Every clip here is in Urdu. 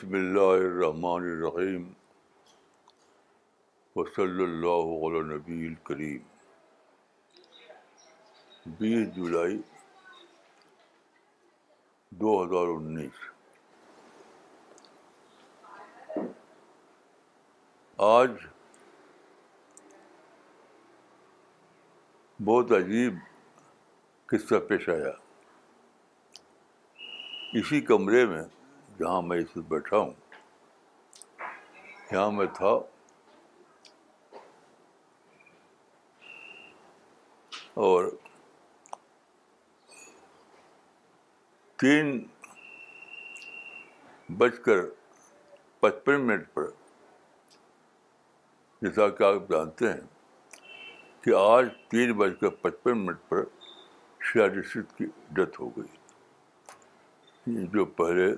بسم اللہ الرحمن الرحیم و صلی اللہ علیہ نبی الکریم بیس جولائی دو ہزار انیس آج بہت عجیب قصہ پیش آیا اسی کمرے میں جہاں میں اس وقت بیٹھا ہوں یہاں میں تھا اور تین بج کر پچپن منٹ پر جیسا کہ آپ جانتے ہیں کہ آج تین بج کر پچپن منٹ پر رشید کی ڈیتھ ہو گئی جو پہلے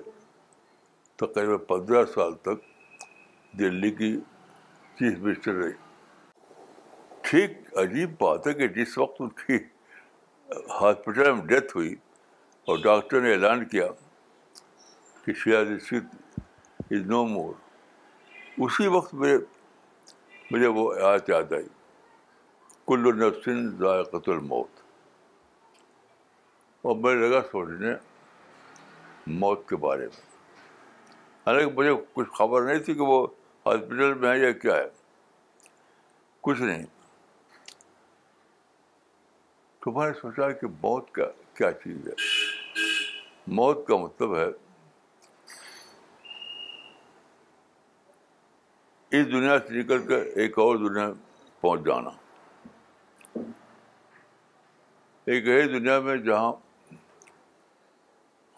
تقریباً پندرہ سال تک دلی کی چیف منسٹر رہی ٹھیک عجیب بات ہے کہ جس وقت ان کی ہاسپٹل میں ڈیتھ ہوئی اور ڈاکٹر نے اعلان کیا کہ شیاز رشید از نو مور اسی وقت میں مجھے وہ آیت یاد آئی کل نفسن ذائقت الموت اور میں لگا سوچنے موت کے بارے میں حالانکہ مجھے کچھ خبر نہیں تھی کہ وہ ہاسپٹل میں ہے یا کیا ہے کچھ نہیں تو میں نے سوچا کہ موت کا کیا چیز ہے موت کا مطلب ہے اس دنیا سے نکل کر ایک اور دنیا پہنچ جانا ایک ایسی دنیا میں جہاں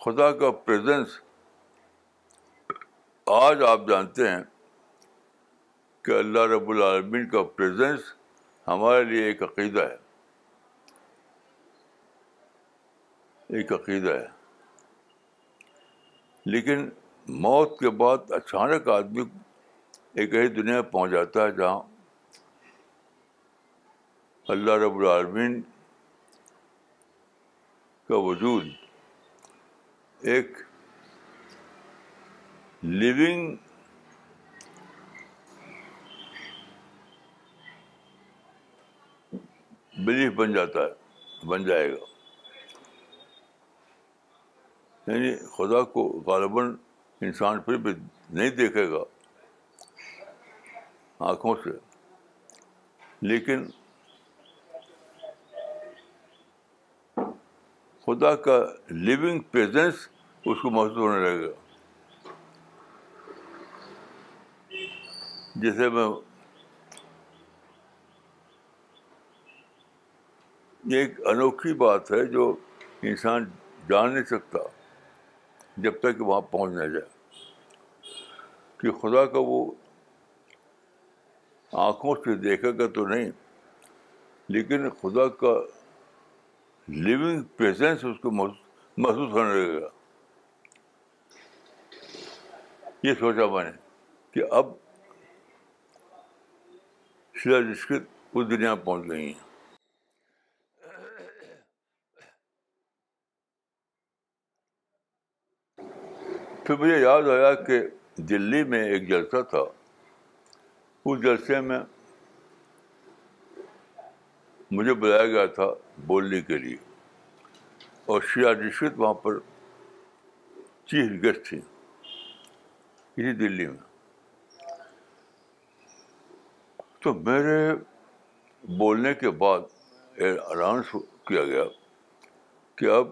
خدا کا پریزنس آج آپ جانتے ہیں کہ اللہ رب العالمین کا پریزنس ہمارے لیے ایک عقیدہ ہے ایک عقیدہ ہے لیکن موت کے بعد اچانک آدمی ایک ایسی دنیا پہنچ جاتا ہے جہاں اللہ رب العالمین کا وجود ایک لیونگ بلیف بن جاتا ہے بن جائے گا یعنی خدا کو غالباً انسان پھر بھی نہیں دیکھے گا آنکھوں سے لیکن خدا کا لیونگ پریزنس اس کو محسوس ہونے لگے گا جسے میں یہ ایک انوکھی بات ہے جو انسان جان نہیں سکتا جب تک وہاں پہنچ نہ جائے کہ خدا کا وہ آنکھوں سے دیکھے گا تو نہیں لیکن خدا کا لیونگ پریزنس اس کو محسوس ہونے لگے گا یہ سوچا میں نے کہ اب رشکت اس دنیا پہنچ گئی ہیں پھر مجھے یاد آیا کہ دلی میں ایک جلسہ تھا اس جلسے میں مجھے بلایا گیا تھا بولنے کے لیے اور شیا رشکت وہاں پر چیف گیسٹ تھیں اسی دلی میں تو میرے بولنے کے بعد اناؤنس کیا گیا کہ اب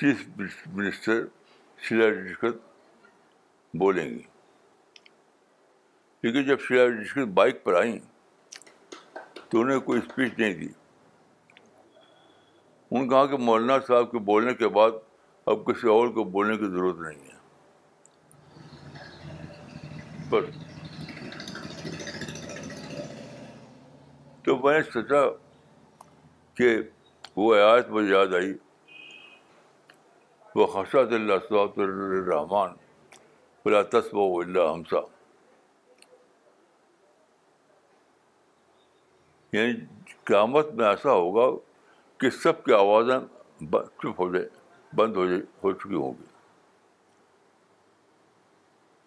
چیف منسٹر شیلا دشخت بولیں گی لیکن جب شیلا شیراج بائک پر آئیں تو انہیں کوئی اسپیچ نہیں دی انہوں نے کہا کہ مولانا صاحب کے بولنے کے بعد اب کسی اور کو بولنے کی ضرورت نہیں ہے پر تو میں نے سوچا کہ وہ عیات مجھے یاد آئی وہ خشت اللہ صاحب الرحمٰن بلا تسب و اللہ ہمسا یعنی قیامت میں ایسا ہوگا کہ سب کی آوازیں چپ ہو جائیں بند ہو جائے ہو چکی ہوں گی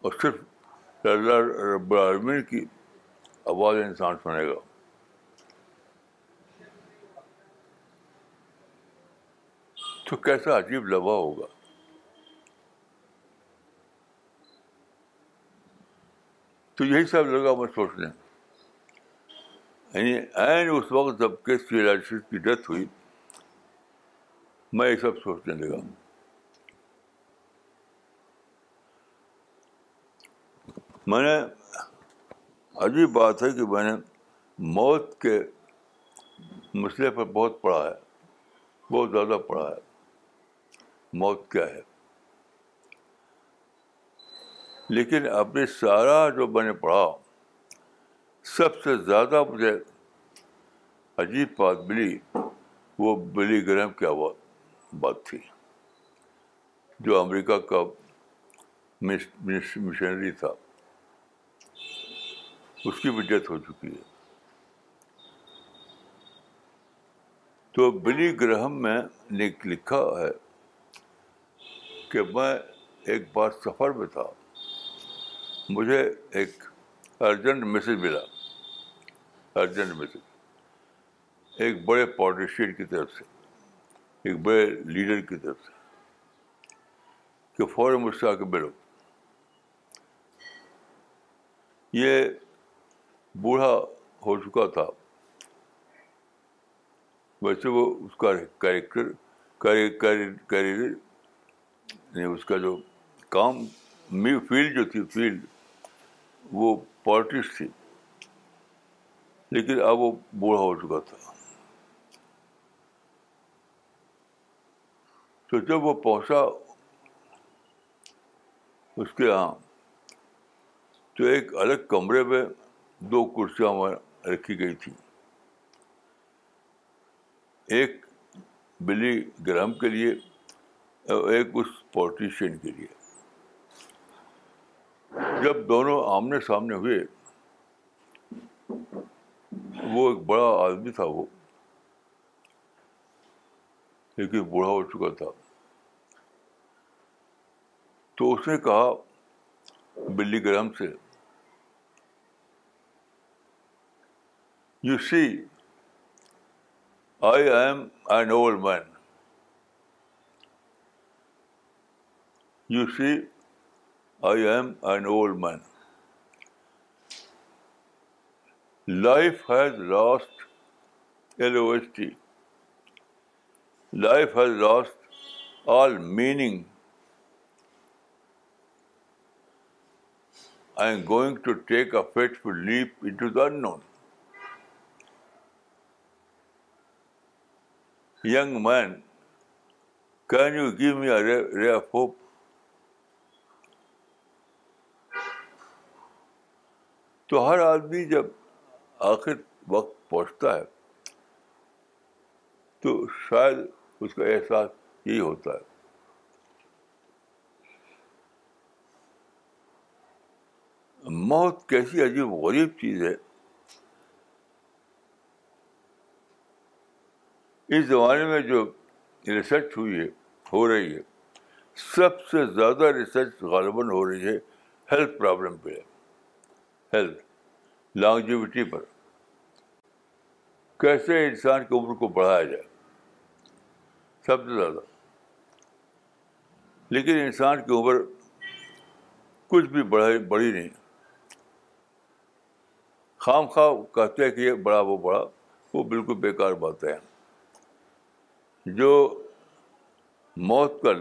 اور صرف اللہ رب العالمین کی آواز انسان سنے گا تو کیسا عجیب لبا ہوگا تو یہی سب لگا میں سوچنے یعنی عین اس وقت جب کے سیلائز کی ڈیتھ ہوئی میں یہ سب سوچنے لگا ہوں میں نے عجیب بات ہے کہ میں نے موت کے مسئلے پر بہت پڑھا ہے بہت زیادہ پڑھا ہے موت کیا ہے لیکن ابھی سارا جو میں نے پڑھا سب سے زیادہ مجھے عجیب بات ملی وہ بلی گرہ کیا بات تھی جو امریکہ کا مشنری تھا اس کی بھی ڈیتھ ہو چکی ہے تو بلی گرہم میں لکھا ہے کہ میں ایک بار سفر میں تھا مجھے ایک ارجنٹ میسج ملا ارجنٹ میسج ایک بڑے پالٹیشن کی طرف سے ایک بڑے لیڈر کی طرف سے کہ فوراً مجھ سے آ کے ملو یہ بوڑھا ہو چکا تھا ویسے وہ اس کا کیریکٹر کیریئر یعنی اس کا جو کام می فیلڈ جو تھی فیلڈ وہ پالٹکس تھی لیکن اب وہ بوڑھا ہو چکا تھا تو جب وہ پہنچا اس کے یہاں تو ایک الگ کمرے میں دو کرسیاں وہاں رکھی گئی تھی ایک بلی گرہم کے لیے ایک اس پولیٹیشین کے لیے جب دونوں آمنے سامنے ہوئے وہ ایک بڑا آدمی تھا وہ لیکن بوڑھا ہو چکا تھا تو اس نے کہا بلی گرام سے you see I am I novel man You see, I am an old man. Life has lost LOST. Life has lost all meaning. I am going to take a fateful leap into the unknown. Young man, can you give me a ray of hope? تو ہر آدمی جب آخر وقت پہنچتا ہے تو شاید اس کا احساس یہی ہوتا ہے موت کیسی عجیب غریب چیز ہے اس زمانے میں جو ریسرچ ہوئی ہے ہو رہی ہے سب سے زیادہ ریسرچ غالباً ہو رہی ہے ہیلتھ پرابلم پہ ہیلتھ لانگجیوٹی پر کیسے انسان کی عمر کو بڑھایا جائے سب سے زیادہ لیکن انسان کی عمر کچھ بھی بڑھائی بڑھی نہیں خام خواہ کہتے ہیں کہ یہ بڑا وہ بڑا وہ بالکل بیکار بات ہے جو موت کا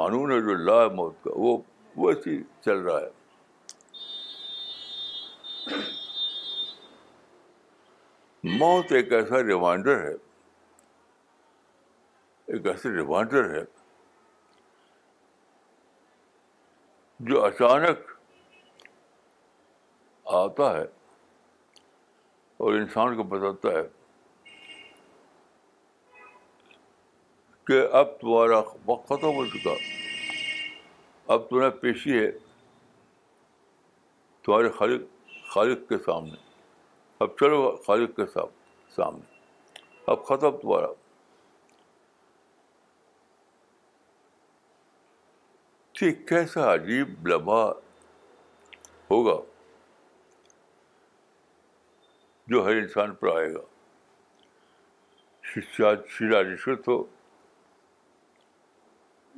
قانون ہے جو لا ہے موت کا وہ ویسے ہی چل رہا ہے موت ایک ایسا ریمائنڈر ہے ایک ایسا ریمائنڈر ہے جو اچانک آتا ہے اور انسان کو بتاتا ہے کہ اب تمہارا وقت ختم ہو چکا اب تمہیں پیشی ہے تمہارے خالق خالق کے سامنے اب چلو خالق کے صاحب سامنے اب ختم تمہارا ٹھیک کیسا عجیب لمحہ ہوگا جو ہر انسان پر آئے گا شیرا رشوت ہو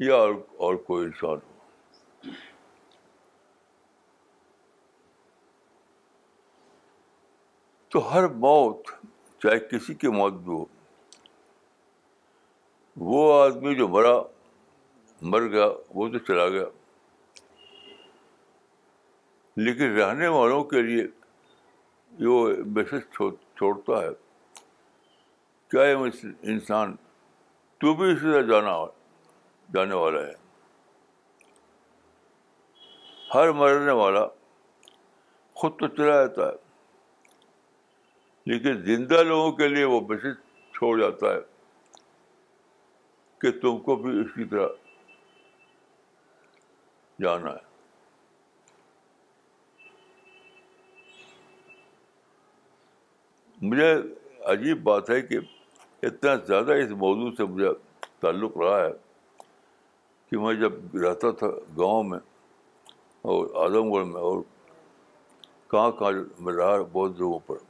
یا اور کوئی انسان ہو تو ہر موت چاہے کسی کی موت بھی ہو وہ آدمی جو مرا مر گیا وہ تو چلا گیا لیکن رہنے والوں کے لیے یہ میسج چھوڑتا ہے کیا انسان تو بھی اسی طرح جانا جانے والا ہے ہر مرنے والا خود تو چلا جاتا ہے لیکن زندہ لوگوں کے لیے وہ میسج چھوڑ جاتا ہے کہ تم کو بھی اس کی طرح جانا ہے مجھے عجیب بات ہے کہ اتنا زیادہ اس موضوع سے مجھے تعلق رہا ہے کہ میں جب رہتا تھا گاؤں میں اور اعظم گڑھ میں اور کہاں کہاں میں رہا بہت جگہوں پر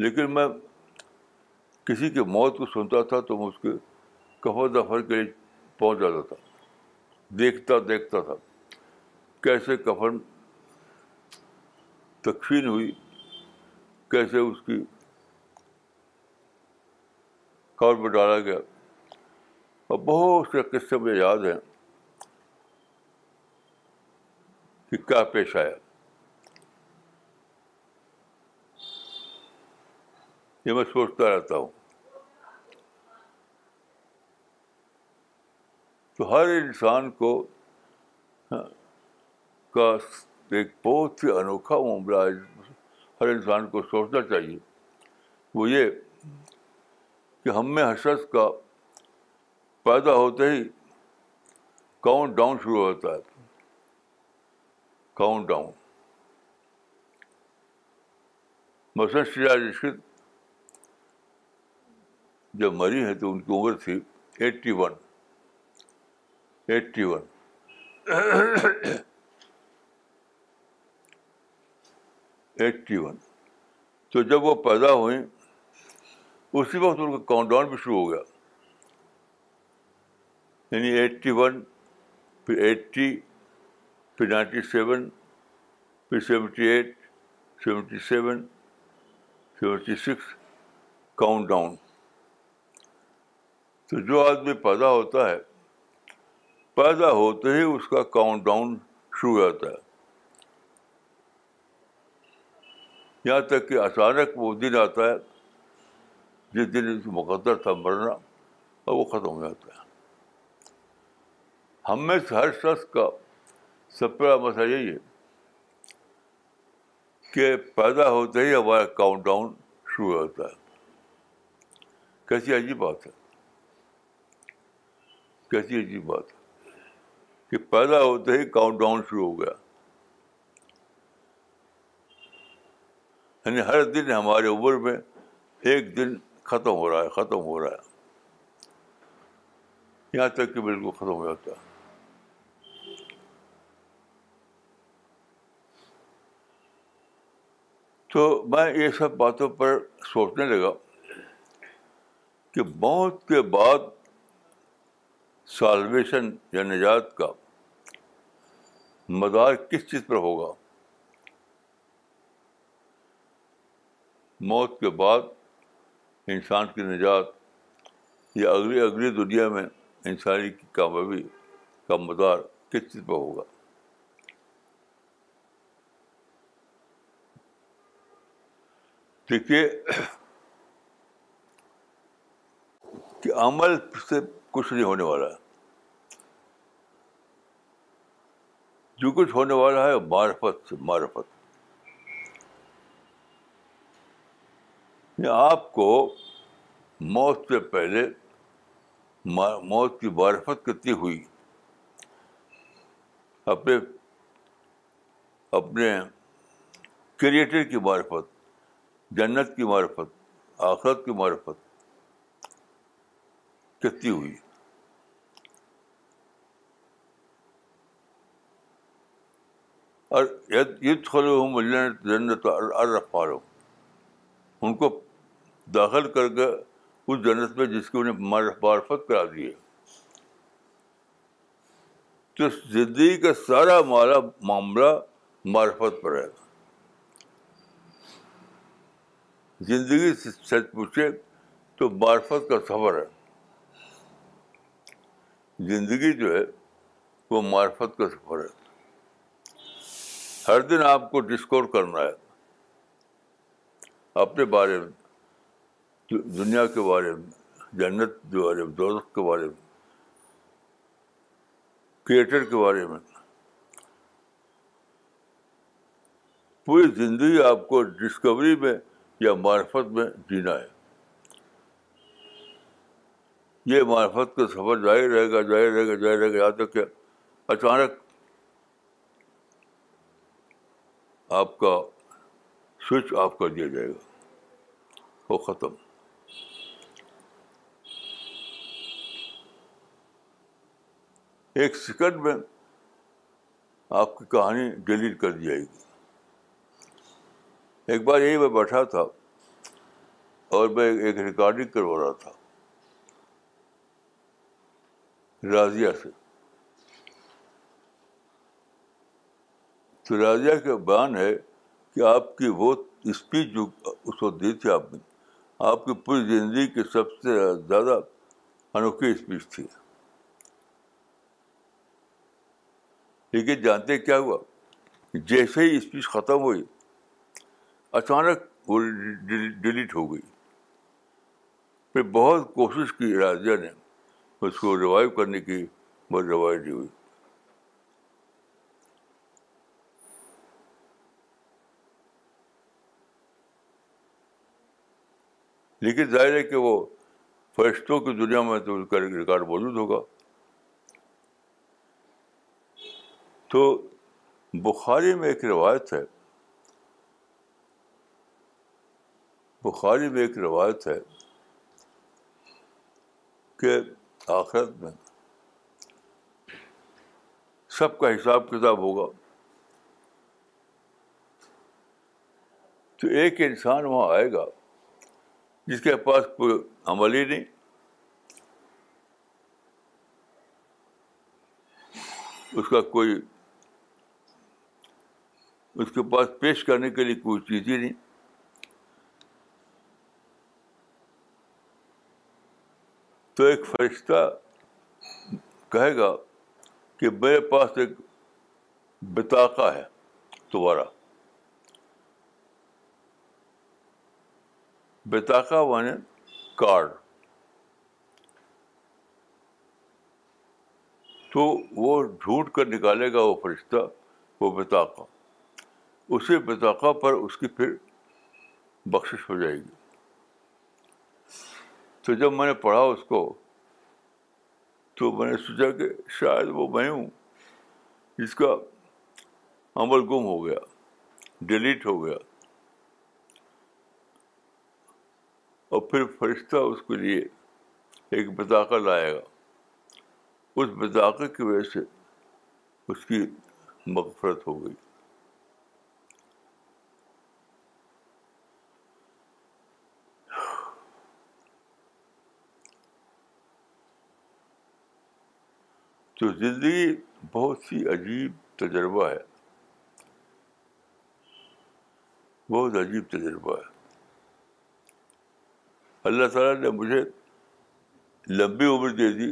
لیکن میں کسی کے موت کو سنتا تھا تو میں اس کے کفر دفر کے لیے پہنچ جاتا تھا دیکھتا دیکھتا تھا کیسے کفن تکفین ہوئی کیسے اس کی کور میں ڈالا گیا اور بہت سے قصے مجھے یاد ہیں کہ کیا پیش آیا یہ میں سوچتا رہتا ہوں تو ہر انسان کو ہاں، کا ایک بہت ہی انوکھا معاملہ ہے ہر انسان کو سوچنا چاہیے وہ یہ کہ ہم میں حسرت کا پیدا ہوتے ہی کاؤنٹ ڈاؤن شروع ہوتا ہے کاؤنٹ ڈاؤن مثلاً رشید جب مری ہیں تو ان کی عمر تھی eighty one eighty one eighty one تو جب وہ پیدا ہوئیں اسی وقت ان کا کاؤنٹ ڈاؤن بھی شروع ہو گیا یعنی ایٹی ون پھر ایٹی پھر نائنٹی سیون پھر seventy eight seventy seven seventy six count down تو جو آدمی پیدا ہوتا ہے پیدا ہوتے ہی اس کا کاؤنٹ ڈاؤن شروع ہو جاتا ہے یہاں تک کہ اچانک وہ دن آتا ہے جس دن اس مقدر تھا مرنا اور وہ ختم ہو جاتا ہے ہم سے ہر شخص کا سب بڑا مسئلہ یہی ہے کہ پیدا ہوتے ہی ہمارا کاؤنٹ ڈاؤن شروع ہو جاتا ہے کیسی عجیب بات ہے کیسی عجیب بات کہ پیدا ہوتے ہی کاؤنٹ ڈاؤن شروع ہو گیا یعنی ہر دن ہمارے عمر میں ایک دن ختم ہو رہا ہے ختم ہو رہا ہے یہاں تک کہ بالکل ختم ہو جاتا ہے تو میں یہ سب باتوں پر سوچنے لگا کہ موت کے بعد سالویشن یا نجات کا مدار کس چیز پر ہوگا موت کے بعد انسان کی نجات یا اگلی اگلی دنیا میں انسانی کی کامیابی کا مدار کس چیز پر ہوگا دیکھیے کہ عمل سے کچھ نہیں ہونے والا ہے جو کچھ ہونے والا ہے معرفت سے معرفت یعنی آپ کو موت سے پہلے موت کی معرفت کتنی ہوئی اپنے اپنے کریٹر کی معرفت جنت کی معرفت آخرت کی معرفت کتنی ہوئی اور خلو مجنت جنت الرفاروں ان کو داخل کر کے اس جنت میں جس کی انہیں معرفت کرا دیے تو زندگی کا سارا مالا معاملہ معرفت پر ہے زندگی سے سچ پوچھے تو معرفت کا سفر ہے زندگی جو ہے وہ معرفت کا سفر ہے ہر دن آپ کو ڈسکور کرنا ہے اپنے بارے میں دنیا کے بارے میں جنت کے بارے میں دولت کے بارے میں کریٹر کے بارے میں پوری زندگی آپ کو ڈسکوری میں یا معرفت میں جینا ہے یہ معرفت کا سفر جاری رہے گا جاری رہے گا جاری رہے گا یہاں تک کہ اچانک آپ کا سوئچ آف کر دیا جائے گا وہ ختم ایک سیکنڈ میں آپ کی کہانی ڈیلیٹ کر دی جائے گی ایک بار یہی میں بیٹھا تھا اور میں ایک ریکارڈنگ کروا رہا تھا راضیہ سے راجیہ کا بیان ہے کہ آپ کی وہ اسپیچ جو اس وقت دی تھی آپ نے آپ کی پوری زندگی کی سب سے زیادہ انوکھی اسپیچ تھی لیکن جانتے کیا ہوا جیسے ہی اسپیچ ختم ہوئی اچانک وہ ڈیلیٹ ہو گئی پھر بہت کوشش کی راجیہ نے اس کو ریوائو کرنے کی بہت روایت ہوئی لیکن ظاہر ہے کہ وہ فرشتوں کی دنیا میں تو اس کا ایک ریکارڈ موجود ہوگا تو بخاری میں ایک روایت ہے بخاری میں ایک روایت ہے کہ آخرت میں سب کا حساب کتاب ہوگا تو ایک انسان وہاں آئے گا جس کے پاس کوئی عمل ہی نہیں اس کا کوئی اس کے پاس پیش کرنے کے لیے کوئی چیز ہی نہیں تو ایک فرشتہ کہے گا کہ میرے پاس ایک بتاقا ہے تمہارا بتاقا ون کارڈ تو وہ ڈھونڈ کر نکالے گا وہ فرشتہ وہ بتاقا اسی بتاقا پر اس کی پھر بخشش ہو جائے گی تو جب میں نے پڑھا اس کو تو میں نے سوچا کہ شاید وہ میں ہوں جس کا عمل گم ہو گیا ڈیلیٹ ہو گیا اور پھر فرشتہ اس کے لیے ایک بتاخہ لائے گا اس بتاخے کی وجہ سے اس کی مغفرت ہو گئی تو زندگی بہت سی عجیب تجربہ ہے بہت عجیب تجربہ ہے اللہ تعالیٰ نے مجھے لمبی عمر دے دی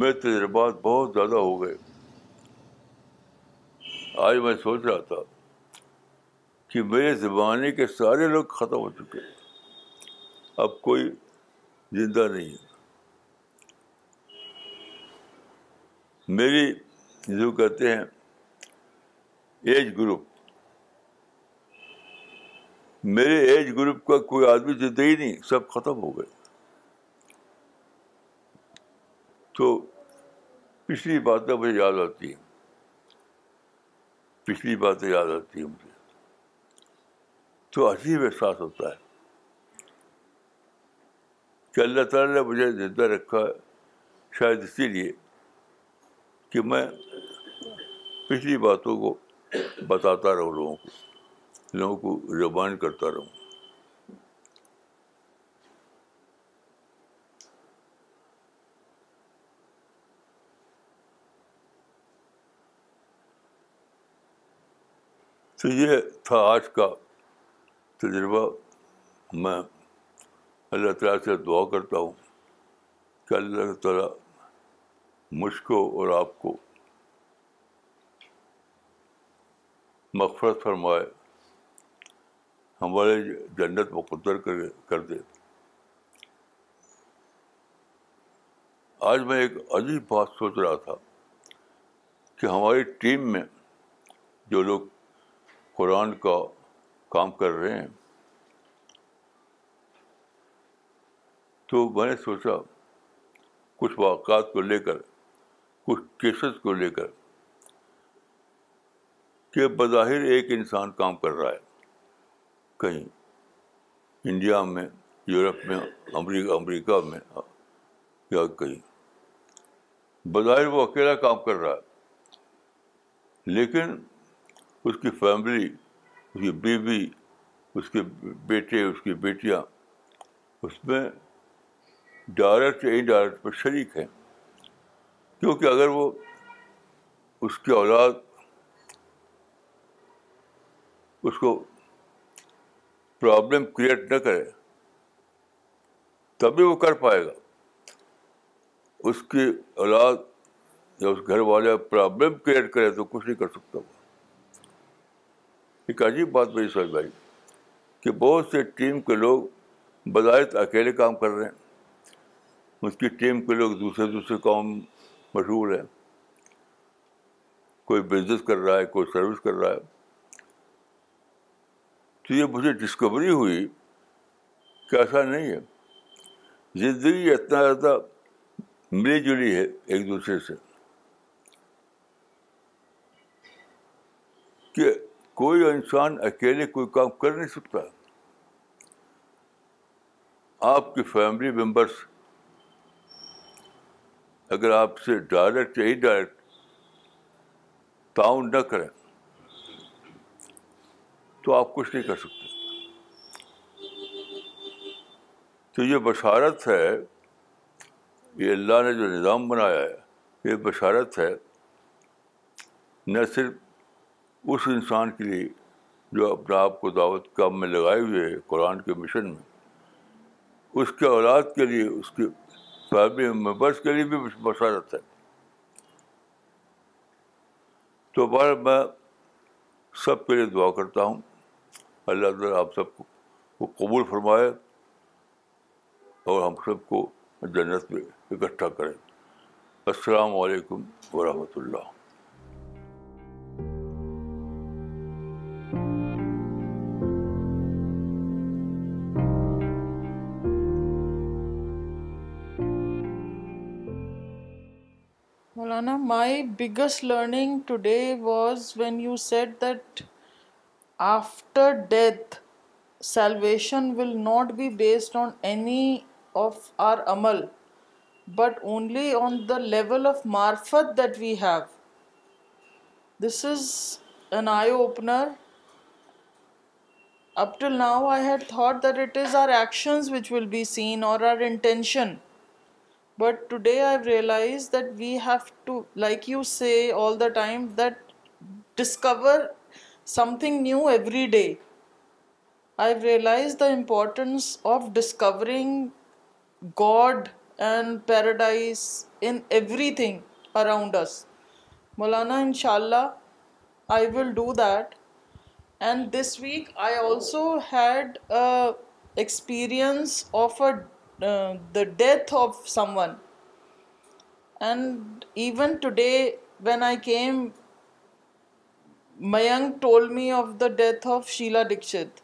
میرے تجربات بہت زیادہ ہو گئے آج میں سوچ رہا تھا کہ میرے زمانے کے سارے لوگ ختم ہو چکے اب کوئی زندہ نہیں میری جو کہتے ہیں ایج گروپ میرے ایج گروپ کا کوئی آدمی زندہ ہی نہیں سب ختم ہو گئے تو پچھلی باتیں مجھے یاد آتی ہیں پچھلی باتیں یاد آتی ہیں مجھے تو عجیب احساس ہوتا ہے کہ اللہ تعالیٰ نے مجھے زندہ رکھا ہے شاید اسی لیے کہ میں پچھلی باتوں کو بتاتا رہوں لوگوں کو لوگوں کو ریمائنڈ کرتا رہوں تو یہ تھا آج کا تجربہ میں اللہ تعالیٰ سے دعا کرتا ہوں کہ اللہ تعالیٰ مجھ کو اور آپ کو مغفرت فرمائے ہمارے جنت مقدر کر, کر دے آج میں ایک عجیب بات سوچ رہا تھا کہ ہماری ٹیم میں جو لوگ قرآن کا کام کر رہے ہیں تو میں نے سوچا کچھ واقعات کو لے کر کچھ کیسز کو لے کر کہ بظاہر ایک انسان کام کر رہا ہے کہیں انڈیا میں یورپ میں امریکہ امریکہ میں یا کہیں بظاہر وہ اکیلا کام کر رہا ہے لیکن اس کی فیملی اس کی بیوی اس کے بیٹے اس کی بیٹیاں اس میں ڈائریکٹ یا انڈائریکٹ پر شریک ہیں کیونکہ اگر وہ اس کی اولاد اس کو پرابلم کریٹ نہ کرے تبھی وہ کر پائے گا اس کی اولاد یا اس گھر والے پرابلم کریٹ کرے تو کچھ نہیں کر سکتا وہ ایک عجیب بات میری سمجھ بھائی کہ بہت سے ٹیم کے لوگ بظاہر اکیلے کام کر رہے ہیں اس کی ٹیم کے لوگ دوسرے دوسرے کام مشہور ہیں کوئی بزنس کر رہا ہے کوئی سروس کر رہا ہے تو یہ مجھے ڈسکوری ہوئی کہ ایسا نہیں ہے زندگی اتنا زیادہ ملی جلی ہے ایک دوسرے سے کہ کوئی انسان اکیلے کوئی کام کر نہیں سکتا آپ کی فیملی ممبرس اگر آپ سے ڈائریکٹ یا ڈائریکٹ تعاون نہ کریں تو آپ کچھ نہیں کر سکتے تو یہ بشارت ہے یہ اللہ نے جو نظام بنایا ہے یہ بشارت ہے نہ صرف اس انسان کے لیے جو اپنے آپ کو دعوت کام میں لگائے ہوئے ہے قرآن کے مشن میں اس کے اولاد کے لیے اس کے فیملی ممبرس کے لیے بھی بشارت ہے تو بار میں سب کے لیے دعا کرتا ہوں اللہ تعالیٰ آپ سب کو قبول فرمائے اور ہم سب کو جنت میں اکٹھا کریں السلام علیکم ورحمۃ اللہ مولانا my biggest learning today was when you said that after death, salvation will not be based on any of our amal, but only on the level of marifat that we have. This is an eye-opener. Up till now I had thought that it is our actions which will be seen or our intention. But today I've realized that we have to, like you say all the time, that discover something new every day. I've realized the importance of discovering God and paradise in everything around us. Maulana, inshallah, I will do that. And this week I also had an experience of uh, the death of someone. And even today when I came Meg told me of the death of Sheila Dikshit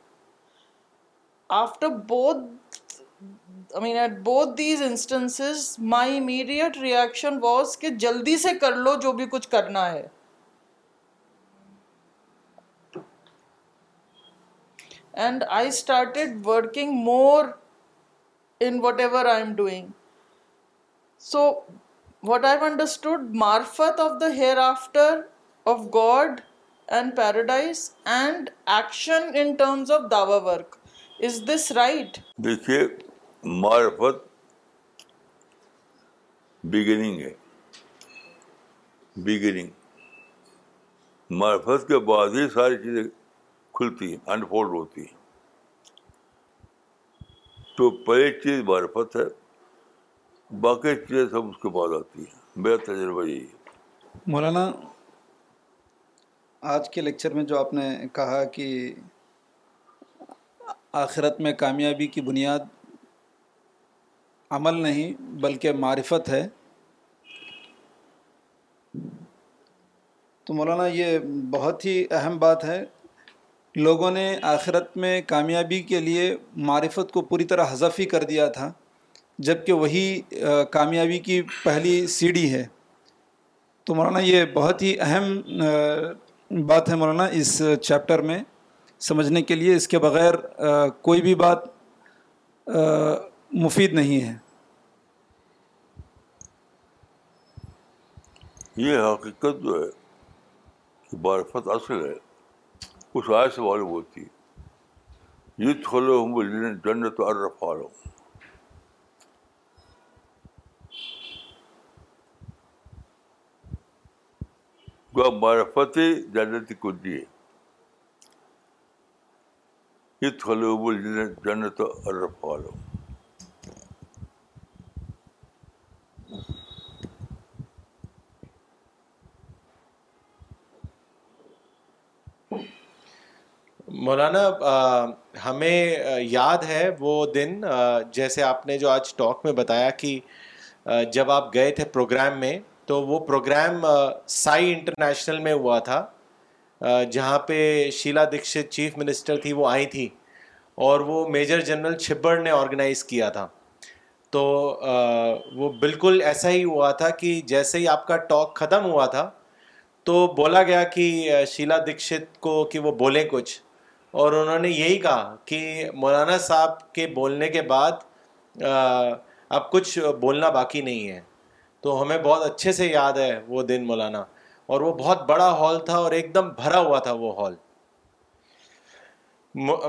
after بہت بہت these instance my immediate reaction was کہ جلدی سے کر لو جو بھی کچھ کرنا ہے and I started working more in whatever I am doing so what I understood مارفت of the hereafter of God معرفت کے بعد ہی ساری چیزیں کھلتی ہیں تو پہلی چیز معرفت ہے باقی چیزیں سب اس کے بعد آتی ہیں میرا تجربہ یہی ہے مولانا آج کے لیکچر میں جو آپ نے کہا کہ آخرت میں کامیابی کی بنیاد عمل نہیں بلکہ معرفت ہے تو مولانا یہ بہت ہی اہم بات ہے لوگوں نے آخرت میں کامیابی کے لیے معرفت کو پوری طرح ہی کر دیا تھا جب کہ وہی کامیابی کی پہلی سیڑھی ہے تو مولانا یہ بہت ہی اہم بات ہے مولانا اس چیپٹر میں سمجھنے کے لیے اس کے بغیر کوئی بھی بات مفید نہیں ہے یہ حقیقت جو ہے کہ بارفت اصل ہے اس آئے سے معلوم ہوتی ہے جنت یہ چھولے گو معرفت جنت کو دیے ہت خلو بول جنت جنت ارف والو مولانا ہمیں یاد ہے وہ دن جیسے آپ نے جو آج ٹاک میں بتایا کہ جب آپ گئے تھے پروگرام میں تو وہ پروگرام سائی انٹرنیشنل میں ہوا تھا جہاں پہ شیلا دکشت چیف منسٹر تھی وہ آئی تھی اور وہ میجر جنرل چھبڑ نے آرگنائز کیا تھا تو وہ بالکل ایسا ہی ہوا تھا کہ جیسے ہی آپ کا ٹاک ختم ہوا تھا تو بولا گیا کہ شیلا دکشت کو کہ وہ بولیں کچھ اور انہوں نے یہی کہا کہ مولانا صاحب کے بولنے کے بعد اب کچھ بولنا باقی نہیں ہے تو ہمیں بہت اچھے سے یاد ہے وہ دن مولانا اور وہ بہت بڑا ہال تھا اور ایک دم بھرا ہوا تھا وہ ہال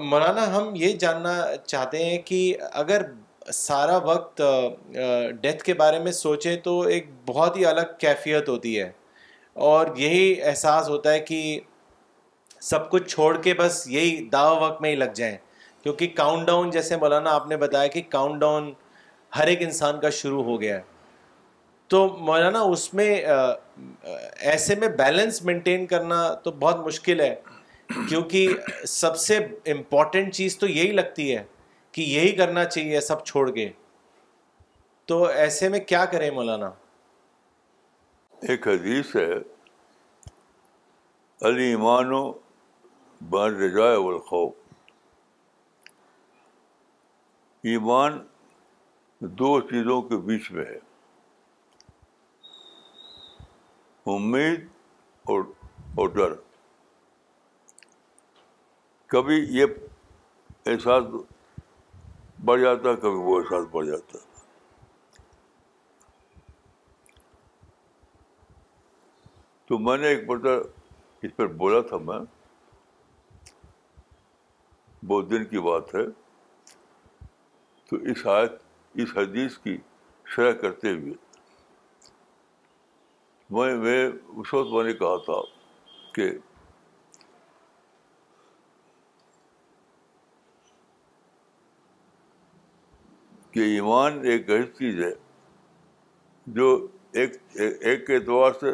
مولانا ہم یہ جاننا چاہتے ہیں کہ اگر سارا وقت ڈیتھ کے بارے میں سوچیں تو ایک بہت ہی الگ کیفیت ہوتی ہے اور یہی احساس ہوتا ہے کہ سب کچھ چھوڑ کے بس یہی دعو وقت میں ہی لگ جائیں کیونکہ کاؤنٹ ڈاؤن جیسے مولانا آپ نے بتایا کہ کاؤنٹ ڈاؤن ہر ایک انسان کا شروع ہو گیا ہے تو مولانا اس میں ایسے میں بیلنس مینٹین کرنا تو بہت مشکل ہے کیونکہ سب سے امپورٹنٹ چیز تو یہی لگتی ہے کہ یہی کرنا چاہیے سب چھوڑ کے تو ایسے میں کیا کریں مولانا ایک حدیث ہے علی والخوف ایمان دو چیزوں کے بیچ میں ہے امید اور اور ڈر کبھی یہ احساس بڑھ جاتا ہے کبھی وہ احساس بڑھ جاتا ہے تو میں نے ایک پتا اس پر بولا تھا میں بہت دن کی بات ہے تو اس آیت اس حدیث کی شرح کرتے ہوئے میں میں میں اس وقت نے کہا تھا کہ کہ ایمان ایک ایسی چیز ہے جو ایک ایک اعتبار سے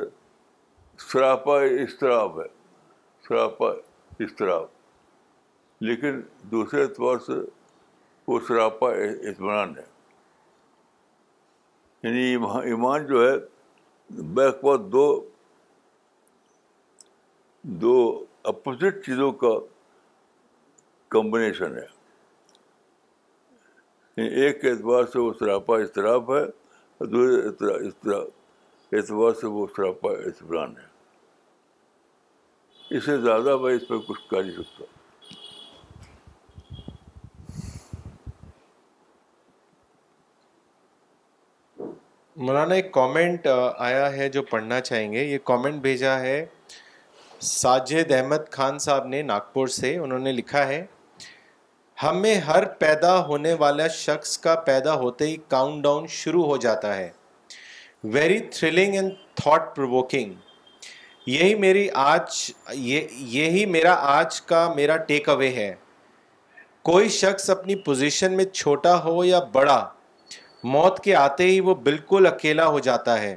شراپا اضطراب ہے شراپا اضطراب لیکن دوسرے اعتبار سے وہ شراپا اطمینان ہے یعنی ایمان جو ہے بیکوا دو دو اپوزٹ چیزوں کا کمبنیشن ہے ایک اعتبار سے وہ سراپا اضطراف ہے اور دوسرے اعتبار سے وہ سراپا اطمینان ہے اس سے زیادہ میں اس پہ کچھ کر نہیں سکتا مولانا ایک کامنٹ آیا ہے جو پڑھنا چاہیں گے یہ کامنٹ بھیجا ہے ساجد احمد خان صاحب نے ناگپور سے انہوں نے لکھا ہے ہمیں ہر پیدا ہونے والا شخص کا پیدا ہوتے ہی کاؤنٹ ڈاؤن شروع ہو جاتا ہے very thrilling and thought provoking یہی میری آج یہ یہی میرا آج کا میرا ٹیک اوے ہے کوئی شخص اپنی پوزیشن میں چھوٹا ہو یا بڑا موت کے آتے ہی وہ بالکل اکیلا ہو جاتا ہے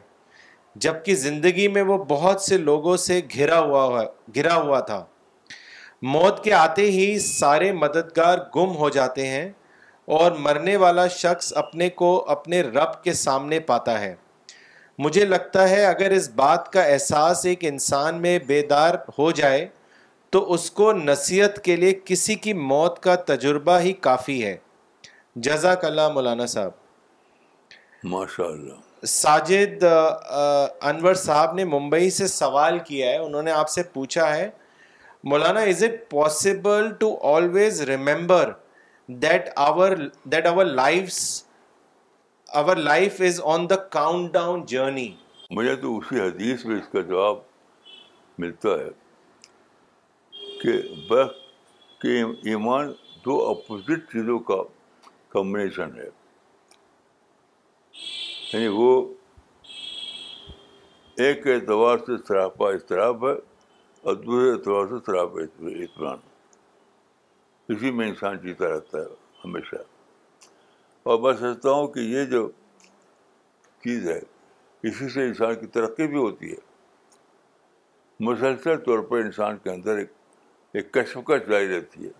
جبکہ زندگی میں وہ بہت سے لوگوں سے گھرا ہوا گھرا ہوا تھا موت کے آتے ہی سارے مددگار گم ہو جاتے ہیں اور مرنے والا شخص اپنے کو اپنے رب کے سامنے پاتا ہے مجھے لگتا ہے اگر اس بات کا احساس ایک انسان میں بیدار ہو جائے تو اس کو نصیحت کے لیے کسی کی موت کا تجربہ ہی کافی ہے جزاک اللہ مولانا صاحب ماشاء اللہ ساجد انور صاحب نے ممبئی سے سوال کیا ہے انہوں نے آپ سے پوچھا ہے مولانا is it possible to always remember that our that our life our life is on the count down journey مجھے تو اسی حدیث میں اس کا جواب ملتا ہے کہ بخت کہ ایمان دو اپوزٹ چیزوں کا کمبنیشن ہے یعنی وہ ایک اعتبار سے سراپا اضطراب ہے اور دوسرے اعتبار سے سراپا اطمینان اسی میں انسان جیتا رہتا ہے ہمیشہ اور میں سمجھتا ہوں کہ یہ جو چیز ہے اسی سے انسان کی ترقی بھی ہوتی ہے مسلسل طور پر انسان کے اندر ایک ایک کشمکش لائی رہتی ہے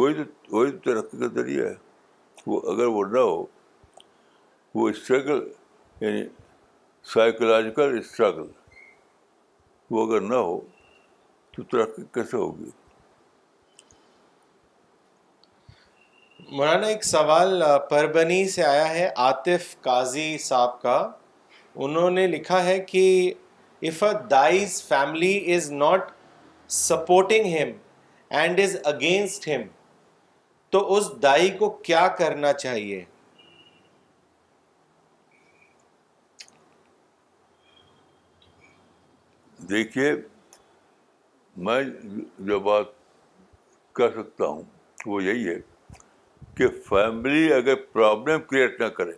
وہی تو وہی تو ترقی کا ذریعہ ہے وہ اگر وہ نہ ہو وہ اسٹرگل یعنی سائیکولوجیکل اسٹرگل وہ اگر نہ ہو تو ترقی کیسے ہوگی مولانا ایک سوال پربنی سے آیا ہے عاطف قاضی صاحب کا انہوں نے لکھا ہے کہ a this family is not supporting him and is against him تو اس دائی کو کیا کرنا چاہیے دیکھیے میں جو بات کہہ سکتا ہوں وہ یہی ہے کہ فیملی اگر پرابلم کریٹ نہ کرے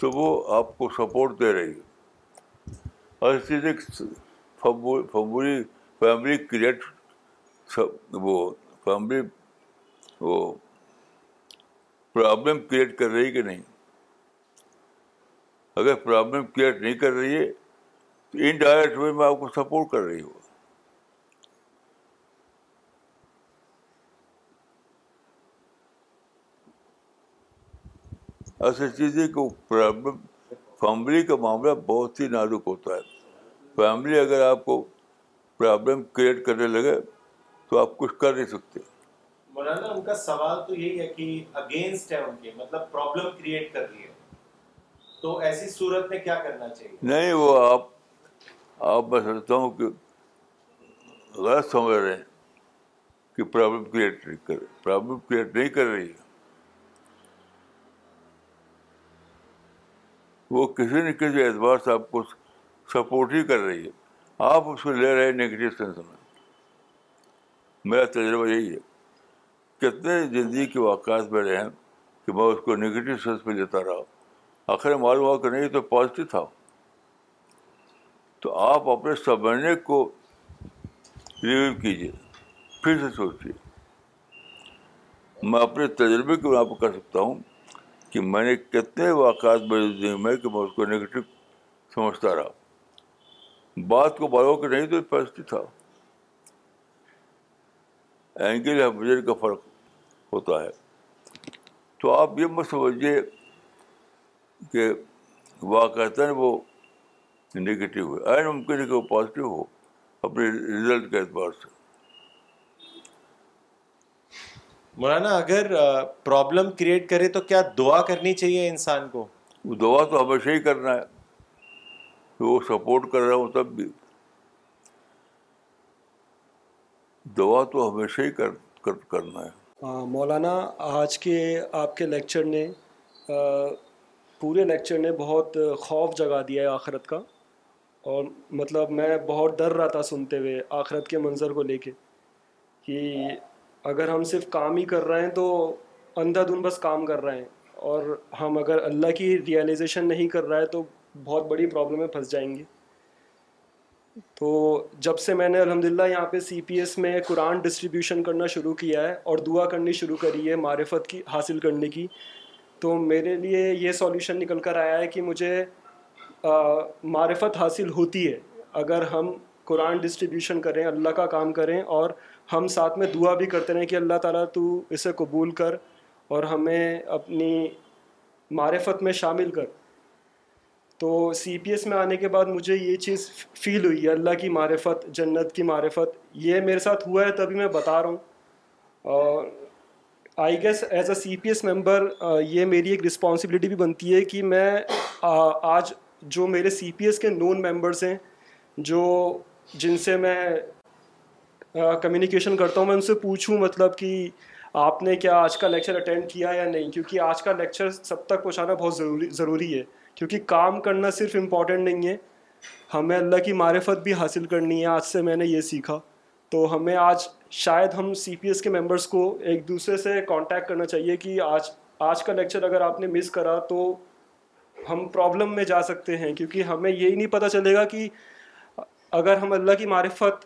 تو وہ آپ کو سپورٹ دے رہی ہے اور اس فبولی فیملی کریٹ وہ فیملی وہ پرابلم کریٹ کر رہی کہ نہیں اگر پرابلم کریٹ نہیں کر رہی ہے تو ان ڈائریکٹ وے میں آپ کو سپورٹ کر رہی ہوں ایسا چیز ہے کہ پرابلم فیملی کا معاملہ بہت ہی نازک ہوتا ہے فیملی اگر آپ کو پرابلم کریٹ کرنے لگے تو آپ کچھ کر نہیں سکتے مولانا ان کا سوال تو یہی ہے کہ اگینسٹ ہے ان کے مطلب پرابلم کریٹ کر رہی ہے تو ایسی صورت میں کیا کرنا چاہیے نہیں وہ آپ آپ میں سمجھتا ہوں کہ غلط سمجھ رہے ہیں کہ پرابلم کریٹ نہیں کر پرابلم کریٹ نہیں کر رہی ہے وہ کسی نہ کسی اعتبار سے آپ کو سپورٹ ہی کر رہی ہے آپ اس کو لے رہے ہیں نگیٹو سینس میں میرا تجربہ یہی ہے کتنے زندگی جی کے واقعات میرے ہیں کہ میں اس کو نگیٹو سینس میں لیتا رہا آخر معلوم ہوا کہ نہیں تو پازیٹیو تھا تو آپ اپنے سمجھنے کو ریویو کیجیے پھر سے سوچیے میں اپنے تجربے کے بنا پر کر سکتا ہوں کہ میں نے کتنے واقعات میری زندگی میں کہ میں اس کو نگیٹو سمجھتا رہا بات کو بالو کہ نہیں تو پازیٹیو تھا اینگل ہے مجھے کا فرق ہوتا ہے تو آپ یہ مت سمجھیے کہ وہ ہے ہیں ممکن ہے کہ وہ پازیٹیو ہو اپنے رزلٹ کے اعتبار سے مولانا اگر پرابلم کریٹ کرے تو کیا دعا کرنی چاہیے انسان کو وہ دعا تو ہمیشہ ہی کرنا ہے وہ سپورٹ کر رہا ہوں تب بھی دعا تو ہمیشہ ہی کرنا ہے مولانا آج کے آپ کے لیکچر نے پورے لیکچر نے بہت خوف جگا دیا ہے آخرت کا اور مطلب میں بہت ڈر رہا تھا سنتے ہوئے آخرت کے منظر کو لے کے کہ اگر ہم صرف کام ہی کر رہے ہیں تو اندھا دھن بس کام کر رہے ہیں اور ہم اگر اللہ کی ریئلائزیشن نہیں کر رہا ہے تو بہت بڑی پرابلم میں پھنس جائیں گے تو جب سے میں نے الحمد للہ یہاں پہ سی پی ایس میں قرآن ڈسٹریبیوشن کرنا شروع کیا ہے اور دعا کرنی شروع کری ہے معرفت کی حاصل کرنے کی تو میرے لیے یہ سولیوشن نکل کر آیا ہے کہ مجھے معرفت حاصل ہوتی ہے اگر ہم قرآن ڈسٹریبیوشن کریں اللہ کا کام کریں اور ہم ساتھ میں دعا بھی کرتے رہیں کہ اللہ تعالیٰ تو اسے قبول کر اور ہمیں اپنی معرفت میں شامل کر تو سی پی ایس میں آنے کے بعد مجھے یہ چیز فیل ہوئی ہے اللہ کی معرفت جنت کی معرفت یہ میرے ساتھ ہوا ہے تبھی میں بتا رہا ہوں اور I guess as a C P S member یہ میری ایک رسپانسبلٹی بھی بنتی ہے کہ میں آج جو میرے سی پی ایس کے نون ممبرس ہیں جو جن سے میں کمیونیکیشن کرتا ہوں میں ان سے پوچھوں مطلب کہ آپ نے کیا آج کا لیکچر اٹینڈ کیا یا نہیں کیونکہ آج کا لیکچر سب تک پہنچانا بہت ضروری ضروری ہے کیونکہ کام کرنا صرف امپورٹنٹ نہیں ہے ہمیں اللہ کی معرفت بھی حاصل کرنی ہے آج سے میں نے یہ سیکھا تو ہمیں آج شاید ہم سی پی ایس کے ممبرس کو ایک دوسرے سے کانٹیکٹ کرنا چاہیے کہ آج آج کا لیکچر اگر آپ نے مس کرا تو ہم پرابلم میں جا سکتے ہیں کیونکہ ہمیں یہی نہیں پتہ چلے گا کہ اگر ہم اللہ کی معرفت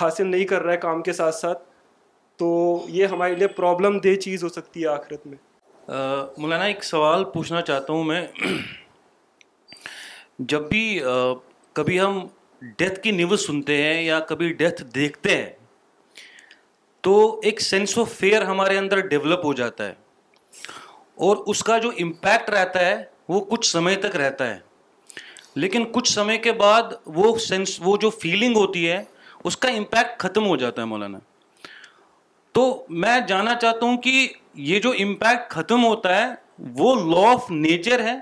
حاصل نہیں کر رہے کام کے ساتھ ساتھ تو یہ ہمارے لیے پرابلم دہ چیز ہو سکتی ہے آخرت میں مولانا ایک سوال پوچھنا چاہتا ہوں میں جب بھی کبھی ہم ڈیتھ کی نیوز سنتے ہیں یا کبھی ڈیتھ دیکھتے ہیں تو ایک سینس آف فیئر ہمارے اندر ڈیولپ ہو جاتا ہے اور اس کا جو امپیکٹ رہتا ہے وہ کچھ سمے تک رہتا ہے لیکن کچھ سمے کے بعد وہ سینس وہ جو فیلنگ ہوتی ہے اس کا امپیکٹ ختم ہو جاتا ہے مولانا تو میں جانا چاہتا ہوں کہ یہ جو امپیکٹ ختم ہوتا ہے وہ لا آف نیچر ہے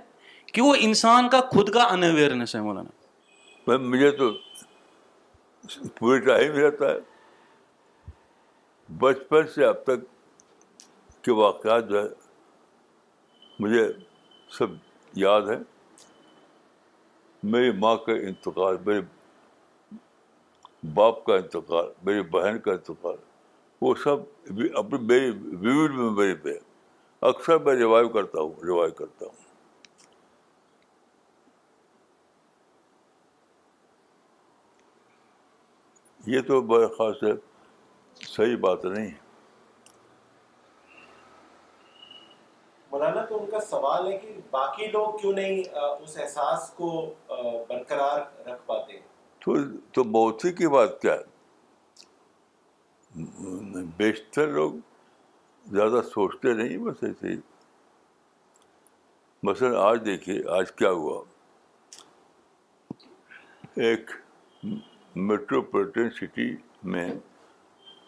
کہ وہ انسان کا خود کا ان اویئرنیس ہے مولانا مجھے تو پورے ٹائم رہتا ہے بچپن سے اب تک کے واقعات جو ہے مجھے سب یاد ہے میری ماں کا انتقال میرے باپ کا انتقال میری بہن کا انتقال وہ سب اپنی میری ویوڈ میموری پہ اکثر میں ریوائو کرتا ہوں ریوائو کرتا ہوں یہ تو بڑے خاص ہے صحیح بات نہیں مولانا تو ان کا سوال ہے کہ باقی لوگ کیوں نہیں اس احساس کو برقرار رکھ پاتے تو, تو بہت ہی کی بات کیا ہے بیشتر لوگ زیادہ سوچتے نہیں بس ایسے ہی مثلاً آج دیکھیے آج کیا ہوا ایک میٹروپولیٹن سٹی میں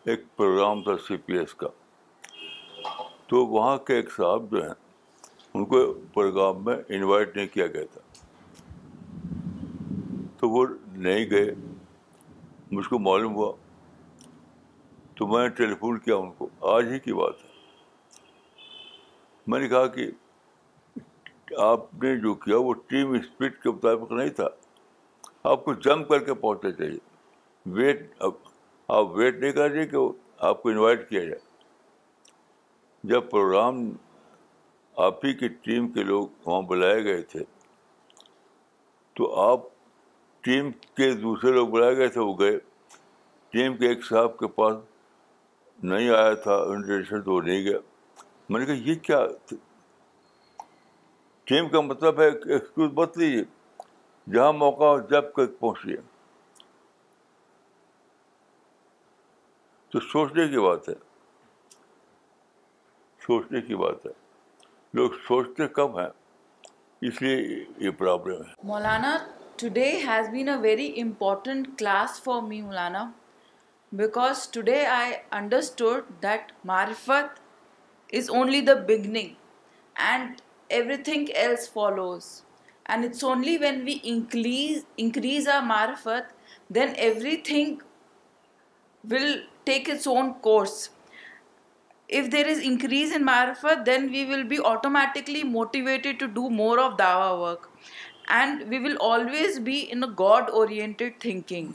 ایک پروگرام تھا سی پی ایس کا تو وہاں کے ایک صاحب جو ہیں ان کو پروگرام میں انوائٹ نہیں کیا گیا تھا تو وہ نہیں گئے مجھ کو معلوم ہوا تو میں نے ٹیلیفون کیا ان کو آج ہی کی بات ہے میں نے کہا کہ آپ نے جو کیا وہ ٹیم اسپرٹ کے مطابق نہیں تھا آپ کو جم کر کے پہنچنا چاہیے ویٹ اب آپ ویٹ نہیں کر رہے کہ آپ کو انوائٹ کیا جائے جب پروگرام آپ ہی کی ٹیم کے لوگ وہاں بلائے گئے تھے تو آپ ٹیم کے دوسرے لوگ بلائے گئے تھے وہ گئے ٹیم کے ایک صاحب کے پاس نہیں آیا تھا انویٹیشن تو نہیں گیا میں نے کہا یہ کیا ٹیم کا مطلب ہے ایکسکیوز مت لیجیے جہاں موقع ہو جب تک پہنچیے تو سوچنے کی بات ہے سوچنے کی بات ہے لوگ سوچتے کم ہیں اس لیے یہ پرابلم ہے مولانا today has been a very important class for me Maulana Because today I understood that Marifat is only the beginning and everything else follows. And it's only when we increase our Marifat, then everything will take its own course. If there is increase in Marifat, then we will be automatically motivated to do more of Dawah work. And we will always be in a God-oriented thinking.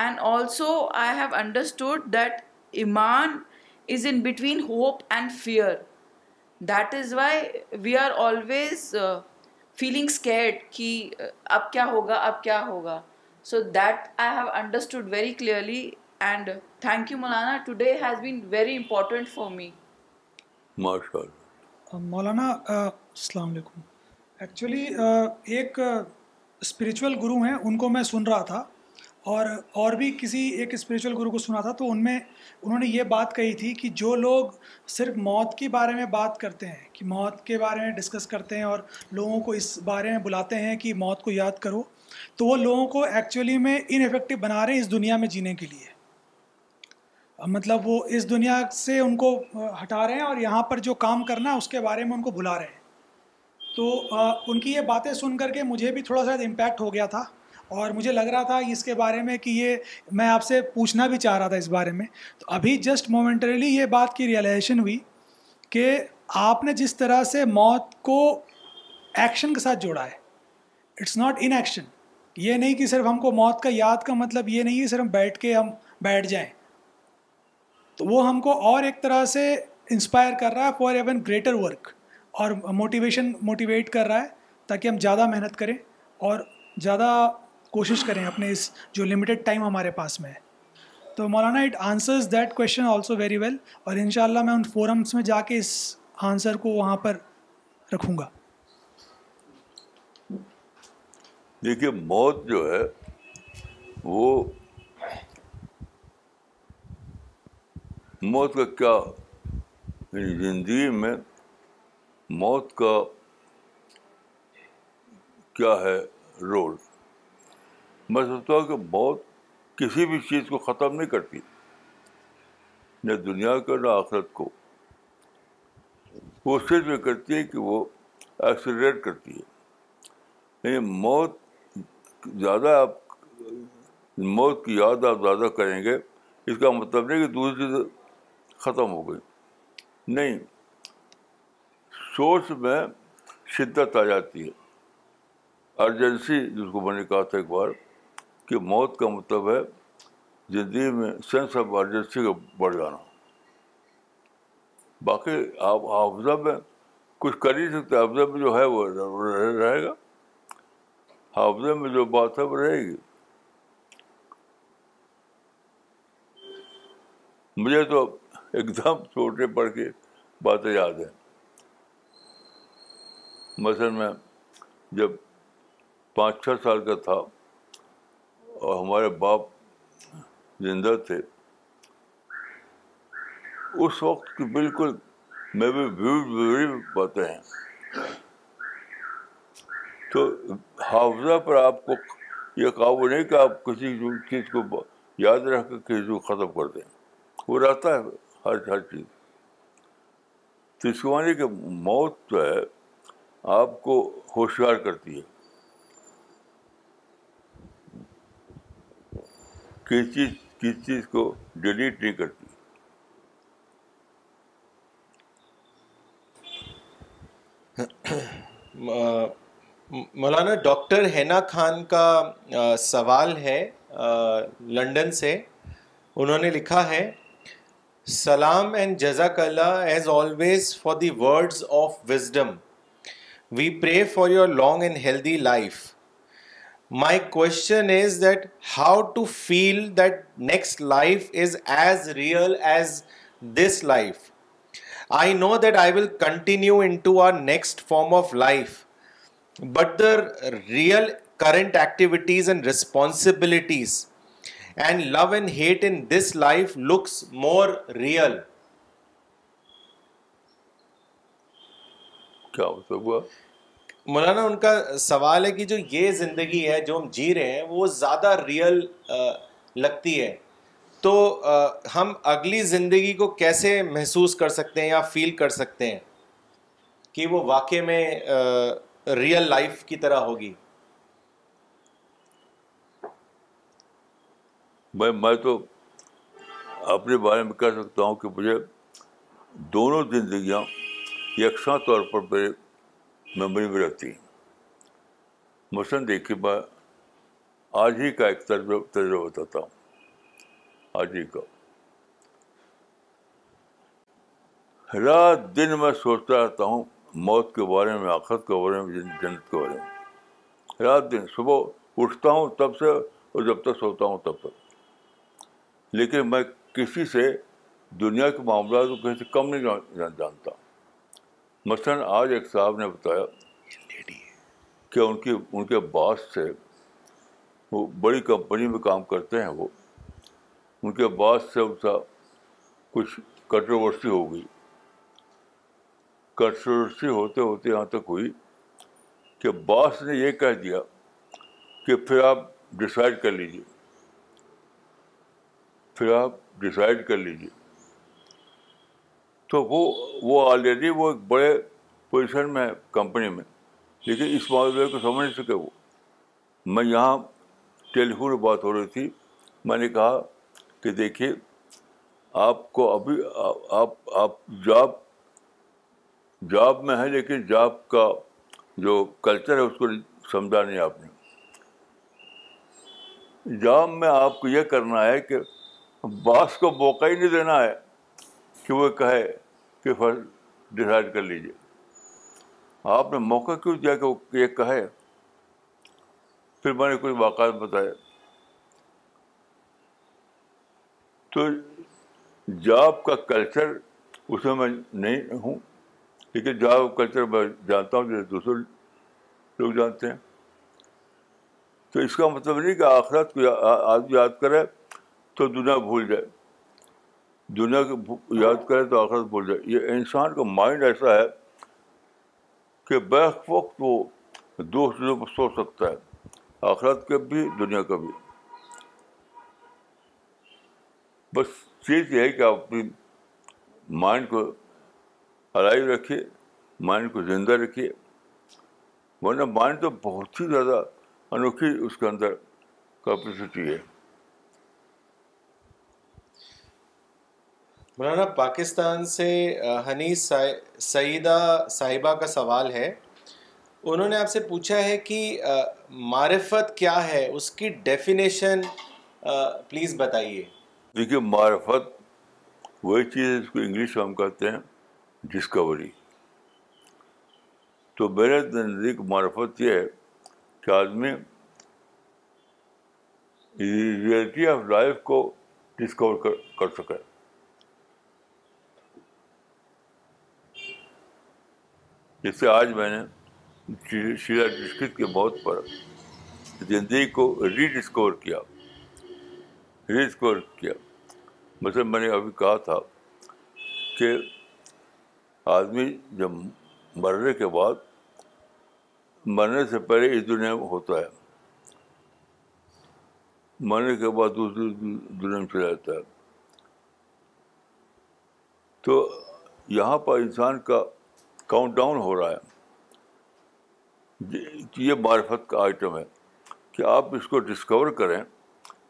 And also I have understood that ایمان is in between hope and fear that is why we are always feeling scared کہ اب کیا ہوگا اب کیا ہوگا so that I have understood very clearly and thank you Maulana today has been very important for me ماشاء اللہ مولانا السلام علیکم ایکچولی ایک اسپریچول گرو ہیں ان کو میں سن رہا تھا اور اور بھی کسی ایک اسپریچول گرو کو سنا تھا تو ان میں انہوں نے یہ بات کہی تھی کہ جو لوگ صرف موت کے بارے میں بات کرتے ہیں کہ موت کے بارے میں ڈسکس کرتے ہیں اور لوگوں کو اس بارے میں بلاتے ہیں کہ موت کو یاد کرو تو وہ لوگوں کو ایکچولی میں ان افیکٹو بنا رہے ہیں اس دنیا میں جینے کے لیے مطلب وہ اس دنیا سے ان کو ہٹا رہے ہیں اور یہاں پر جو کام کرنا ہے اس کے بارے میں ان کو بھلا رہے ہیں تو ان کی یہ باتیں سن کر کے مجھے بھی تھوڑا سا امپیکٹ ہو گیا تھا اور مجھے لگ رہا تھا اس کے بارے میں کہ یہ میں آپ سے پوچھنا بھی چاہ رہا تھا اس بارے میں تو ابھی جسٹ مومنٹریلی یہ بات کی ریئلائزیشن ہوئی کہ آپ نے جس طرح سے موت کو ایکشن کے ساتھ جوڑا ہے اٹس ناٹ ان ایکشن یہ نہیں کہ صرف ہم کو موت کا یاد کا مطلب یہ نہیں صرف ہم بیٹھ کے ہم بیٹھ جائیں تو وہ ہم کو اور ایک طرح سے انسپائر کر رہا ہے فور ایون گریٹر ورک اور موٹیویشن موٹیویٹ کر رہا ہے تاکہ ہم زیادہ محنت کریں اور زیادہ کوشش کریں اپنے اس جو لمیٹڈ ٹائم ہمارے پاس میں ہے تو مولانا it answers that question also very well اور ان شاء اللہ میں ان فورمس میں جا کے اس آنسر کو وہاں پر رکھوں گا دیکھیے موت جو ہے وہ موت کا کیا یعنی زندگی میں موت کا کیا ہے رول میں سمجھتا ہوں کہ موت کسی بھی چیز کو ختم نہیں کرتی نہ دنیا کو نہ آخرت کو وہ صرف یہ کرتی ہے کہ وہ ایکسیلریٹ کرتی ہے یعنی موت زیادہ آپ موت کی یاد آپ زیادہ کریں گے اس کا مطلب نہیں کہ دوسری چیز ختم ہو گئی نہیں سوچ میں شدت آ جاتی ہے ارجنسی جس کو میں نے کہا تھا ایک بار کہ موت کا مطلب ہے زندگی میں سینس آف ایمرجنسی کا بڑھ جانا باقی آپ حافظہ میں کچھ کر ہی سکتے افزا میں جو ہے وہ رہے گا حافظ میں جو بات ہے وہ رہے گی مجھے تو ایک دم چھوٹے پڑھ کے باتیں یاد ہیں مثلاً میں جب پانچ چھ سال کا تھا ہمارے باپ زندہ تھے اس وقت کی بالکل میں بھی بھیڑ باتیں ہیں تو حافظہ پر آپ کو یہ قابو نہیں کہ آپ کسی چیز کو یاد رکھ کے کسی کو ختم کر دیں وہ رہتا ہے ہر ہر چیز تو معنی کہ موت جو ہے آپ کو ہوشیار کرتی ہے چیز چیز کو ڈیلیٹ نہیں کرتی مولانا ڈاکٹر حنا خان کا سوال ہے لنڈن سے انہوں نے لکھا ہے سلام اینڈ جزاک اللہ as always for the words of wisdom we pray for your long and healthy life My question is that how to feel that next life is as real as this life. I know that I will continue into our next form of life, but the real current activities and responsibilities and love and hate in this life looks more real. مولانا ان کا سوال ہے کہ جو یہ زندگی ہے جو ہم جی رہے ہیں وہ زیادہ ریئل لگتی ہے تو ہم اگلی زندگی کو کیسے محسوس کر سکتے ہیں یا فیل کر سکتے ہیں کہ وہ واقع میں ریئل لائف کی طرح ہوگی میں تو اپنے بارے میں کہہ سکتا ہوں کہ مجھے دونوں زندگیاں یکساں طور پر میرے میموری بھی رہتی مثلاً دیکھیے میں آج ہی کا ایک تجربہ تجربہ بتاتا ہوں آج ہی کا رات دن میں سوچتا رہتا ہوں موت کے بارے میں آخت کے بارے میں جنت کے بارے میں رات دن صبح اٹھتا ہوں تب سے اور جب تک سوتا ہوں تب تک لیکن میں کسی سے دنیا کے معاملات کو کہیں سے کم نہیں جانتا مثلاً آج ایک صاحب نے بتایا کہ ان کی ان کے باس سے وہ بڑی کمپنی میں کام کرتے ہیں وہ ان کے باس سے ان کا کچھ کنٹروورسی ہو گئی کنٹروورسی ہوتے ہوتے یہاں تک ہوئی کہ باس نے یہ کہہ دیا کہ پھر آپ ڈسائڈ کر لیجیے پھر آپ ڈسائڈ کر لیجیے تو وہ وہ آلریڈی وہ ایک بڑے پوزیشن میں ہے کمپنی میں لیکن اس معاملے کو سمجھ نہیں سکے وہ میں یہاں ٹیلی فون بات ہو رہی تھی میں نے کہا کہ دیکھیے آپ کو ابھی آپ آپ جاب جاب میں ہے لیکن جاب کا جو کلچر ہے اس کو سمجھا نہیں آپ نے جاب میں آپ کو یہ کرنا ہے کہ باس کو موقع ہی نہیں دینا ہے کہ وہ کہے پھر ڈسائڈ کر لیجیے آپ نے موقع کیوں دیا کہ وہ یہ کہے پھر میں نے کچھ واقعات بتایا تو جاب کا کلچر اس میں میں نہیں ہوں لیکن جاب کلچر میں جانتا ہوں جیسے دوسرے لوگ جانتے ہیں تو اس کا مطلب نہیں کہ آخرت کو آدمی یاد کرے تو دنیا بھول جائے دنیا کو یاد کرے تو آخرت بھول جائے یہ انسان کا مائنڈ ایسا ہے کہ بیک وقت وہ دو چیزوں پر سوچ سکتا ہے آخرت کا بھی دنیا کا بھی بس چیز یہ ہے کہ آپ اپنی مائنڈ کو الائیو رکھیے مائنڈ کو زندہ رکھیے ورنہ مائنڈ تو بہت ہی زیادہ انوکھی اس کے اندر کیپیسٹی ہے مولانا پاکستان سے ہنی سعیدہ صاحبہ کا سوال ہے انہوں نے آپ سے پوچھا ہے کہ معرفت کیا ہے اس کی ڈیفینیشن پلیز بتائیے دیکھیے معرفت وہی چیز ہے جس کو انگلش میں ہم کہتے ہیں ڈسکوری تو میرے نزدیک معرفت یہ ہے کہ آدمی ریئلٹی آف لائف کو ڈسکور کر سکے جس سے آج میں نے شیلا ڈسکت کے موت پر زندگی کو ری ڈسکور کیا ری ڈسکور کیا مثلا میں نے ابھی کہا تھا کہ آدمی جب مرنے کے بعد مرنے سے پہلے اس دنیا میں ہوتا ہے مرنے کے بعد دوسری دنیا میں چلا جاتا ہے تو یہاں پر انسان کا کاؤنٹ ڈاؤن ہو رہا ہے یہ معرفت کا آئٹم ہے کہ آپ اس کو ڈسکور کریں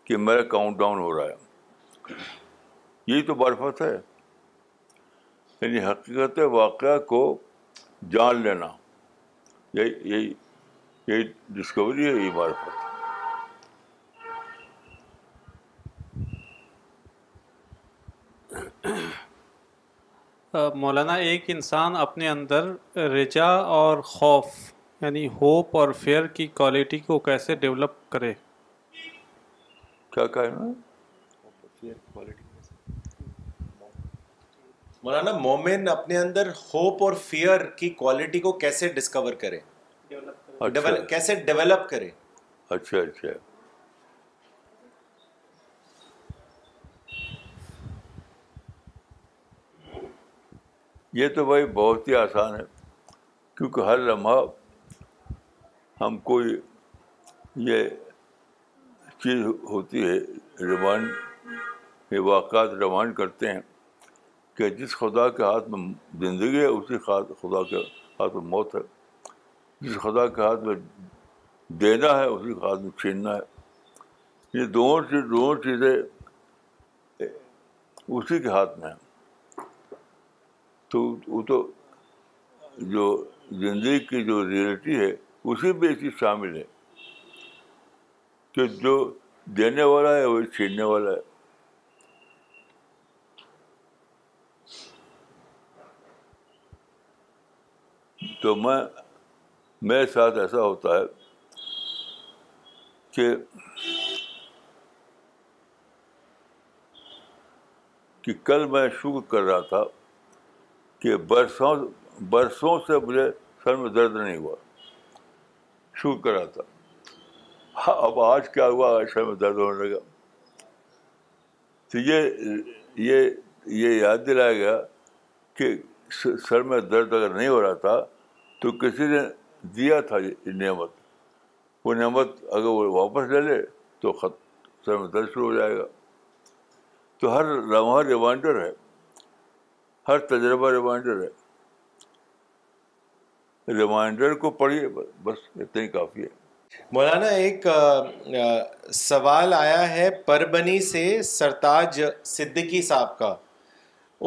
کہ میرا کاؤنٹ ڈاؤن ہو رہا ہے یہی تو معرفت ہے یعنی حقیقت واقعہ کو جان لینا یہی یہی یہی ڈسکوری ہے یہی معرفت مولانا ایک انسان اپنے اندر رجا اور خوف یعنی ہوپ اور فیئر کی کوالٹی کو کیسے ڈیولپ کرے کیا کہنا مولانا مومن اپنے اندر ہوپ اور فیئر کی کوالٹی کو کیسے ڈسکور کرے اچھا۔ کیسے ڈیولپ کرے اچھا اچھا یہ تو بھائی بہت ہی آسان ہے کیونکہ ہر لمحہ ہم کوئی یہ چیز ہوتی ہے ریمائنڈ یہ واقعات ریمائنڈ کرتے ہیں کہ جس خدا کے ہاتھ میں زندگی ہے اسی خدا کے ہاتھ میں موت ہے جس خدا کے ہاتھ میں دینا ہے اسی کے ہاتھ میں چھیننا ہے یہ دونوں چیز دونوں چیزیں اسی کے ہاتھ میں ہیں تو وہ تو جو زندگی کی جو ریئلٹی ہے اسی میں شامل ہے کہ جو دینے والا ہے وہ چھیننے والا ہے تو میں میرے ساتھ ایسا ہوتا ہے کہ کل میں شکر کر رہا تھا کہ برسوں برسوں سے مجھے سر میں درد نہیں ہوا شکر کرا تھا ہاں، اب آج کیا ہوا سر میں درد ہونے لگا تو یہ یہ یہ یاد دلایا گیا کہ سر میں درد اگر نہیں ہو رہا تھا تو کسی نے دیا تھا یہ نعمت وہ نعمت اگر وہ واپس لے لے تو خط سر میں درد شروع ہو جائے گا تو ہر لمحہ ریمائنڈر ہے ہر تجربہ ریمائنڈر ریمائنڈر ہے ہے کو پڑھیے بس اتنا ہی کافی مولانا ایک سوال آیا ہے پربنی سے سرتاج صدیقی صاحب کا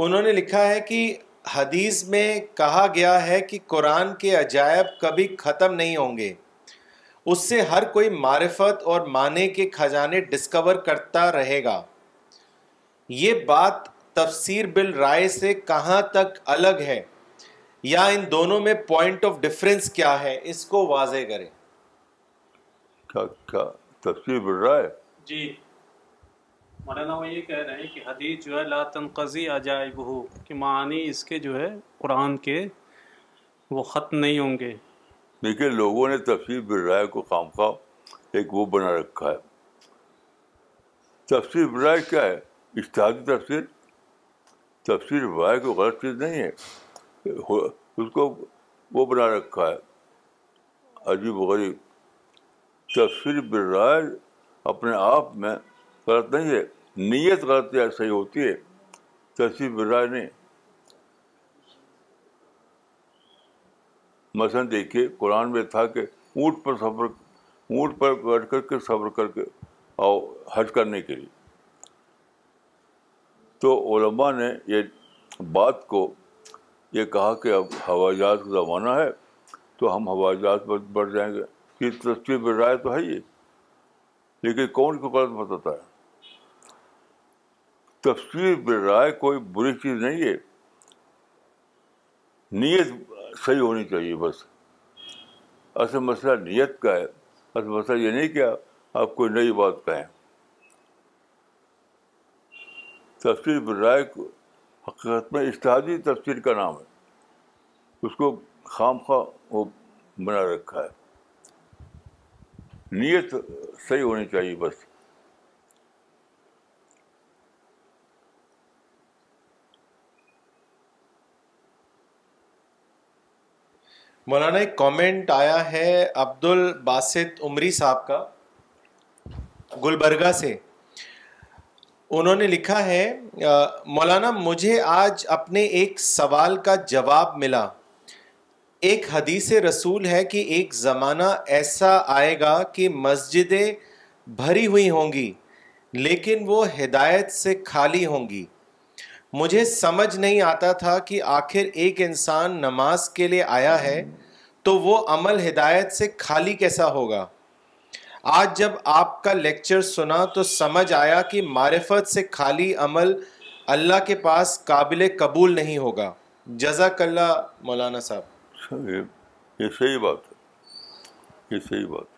انہوں نے لکھا ہے کہ حدیث میں کہا گیا ہے کہ قرآن کے عجائب کبھی ختم نہیں ہوں گے اس سے ہر کوئی معرفت اور معنی کے خزانے ڈسکور کرتا رہے گا یہ بات تفسیر بل رائے سے کہاں تک الگ ہے یا ان دونوں میں پوائنٹ آف ڈفرینس کیا ہے اس کو واضح کریں تفسیر بل رائے جی مولانا وہ یہ کہہ رہے ہیں کہ حدیث جو ہے لا تنقضی عجائب ہو کہ معنی اس کے جو ہے قرآن کے وہ ختم نہیں ہوں گے لوگوں نے تفسیر بل رائے کو خام خواہ ایک وہ بنا رکھا ہے تفسیر رائے کیا ہے اشتہادی تفسیر تفصیل رائے کوئی غلط چیز نہیں ہے اس کو وہ بنا رکھا ہے عجیب و غریب تفصیل برائے اپنے آپ میں غلط نہیں ہے نیت غلط یا صحیح ہوتی ہے تفصیل برائے نہیں مثلاً دیکھیے قرآن میں تھا کہ اونٹ پر سفر اونٹ پر بیٹھ کر کے سفر کر کے آؤ حج کرنے کے لیے تو علماء نے یہ بات کو یہ کہا کہ اب ہوائی جہاز کا زمانہ ہے تو ہم ہوائی جہاز پر بڑھ جائیں گے بڑھ رہا رائے تو ہے یہ لیکن کون کو غلط بتاتا ہے تفصیل بر رائے کوئی بری چیز نہیں ہے نیت صحیح ہونی چاہیے بس اصل مسئلہ نیت کا ہے اصل مسئلہ یہ نہیں کہ آپ کوئی نئی بات کہیں تفسیر برائے حقیقت میں اشتہادی تفسیر کا نام ہے اس کو خام خواہ وہ بنا رکھا ہے نیت صحیح ہونی چاہیے بس مولانا ایک کامنٹ آیا ہے عبد الباسط عمری صاحب کا گلبرگہ سے انہوں نے لکھا ہے مولانا مجھے آج اپنے ایک سوال کا جواب ملا ایک حدیث رسول ہے کہ ایک زمانہ ایسا آئے گا کہ مسجدیں بھری ہوئی ہوں گی لیکن وہ ہدایت سے خالی ہوں گی مجھے سمجھ نہیں آتا تھا کہ آخر ایک انسان نماز کے لیے آیا ہے تو وہ عمل ہدایت سے خالی کیسا ہوگا آج جب آپ کا لیکچر سنا تو سمجھ آیا کہ معرفت سے خالی عمل اللہ کے پاس قابل قبول نہیں ہوگا جزاک اللہ مولانا صاحب یہ صحیح بات ہے یہ صحیح بات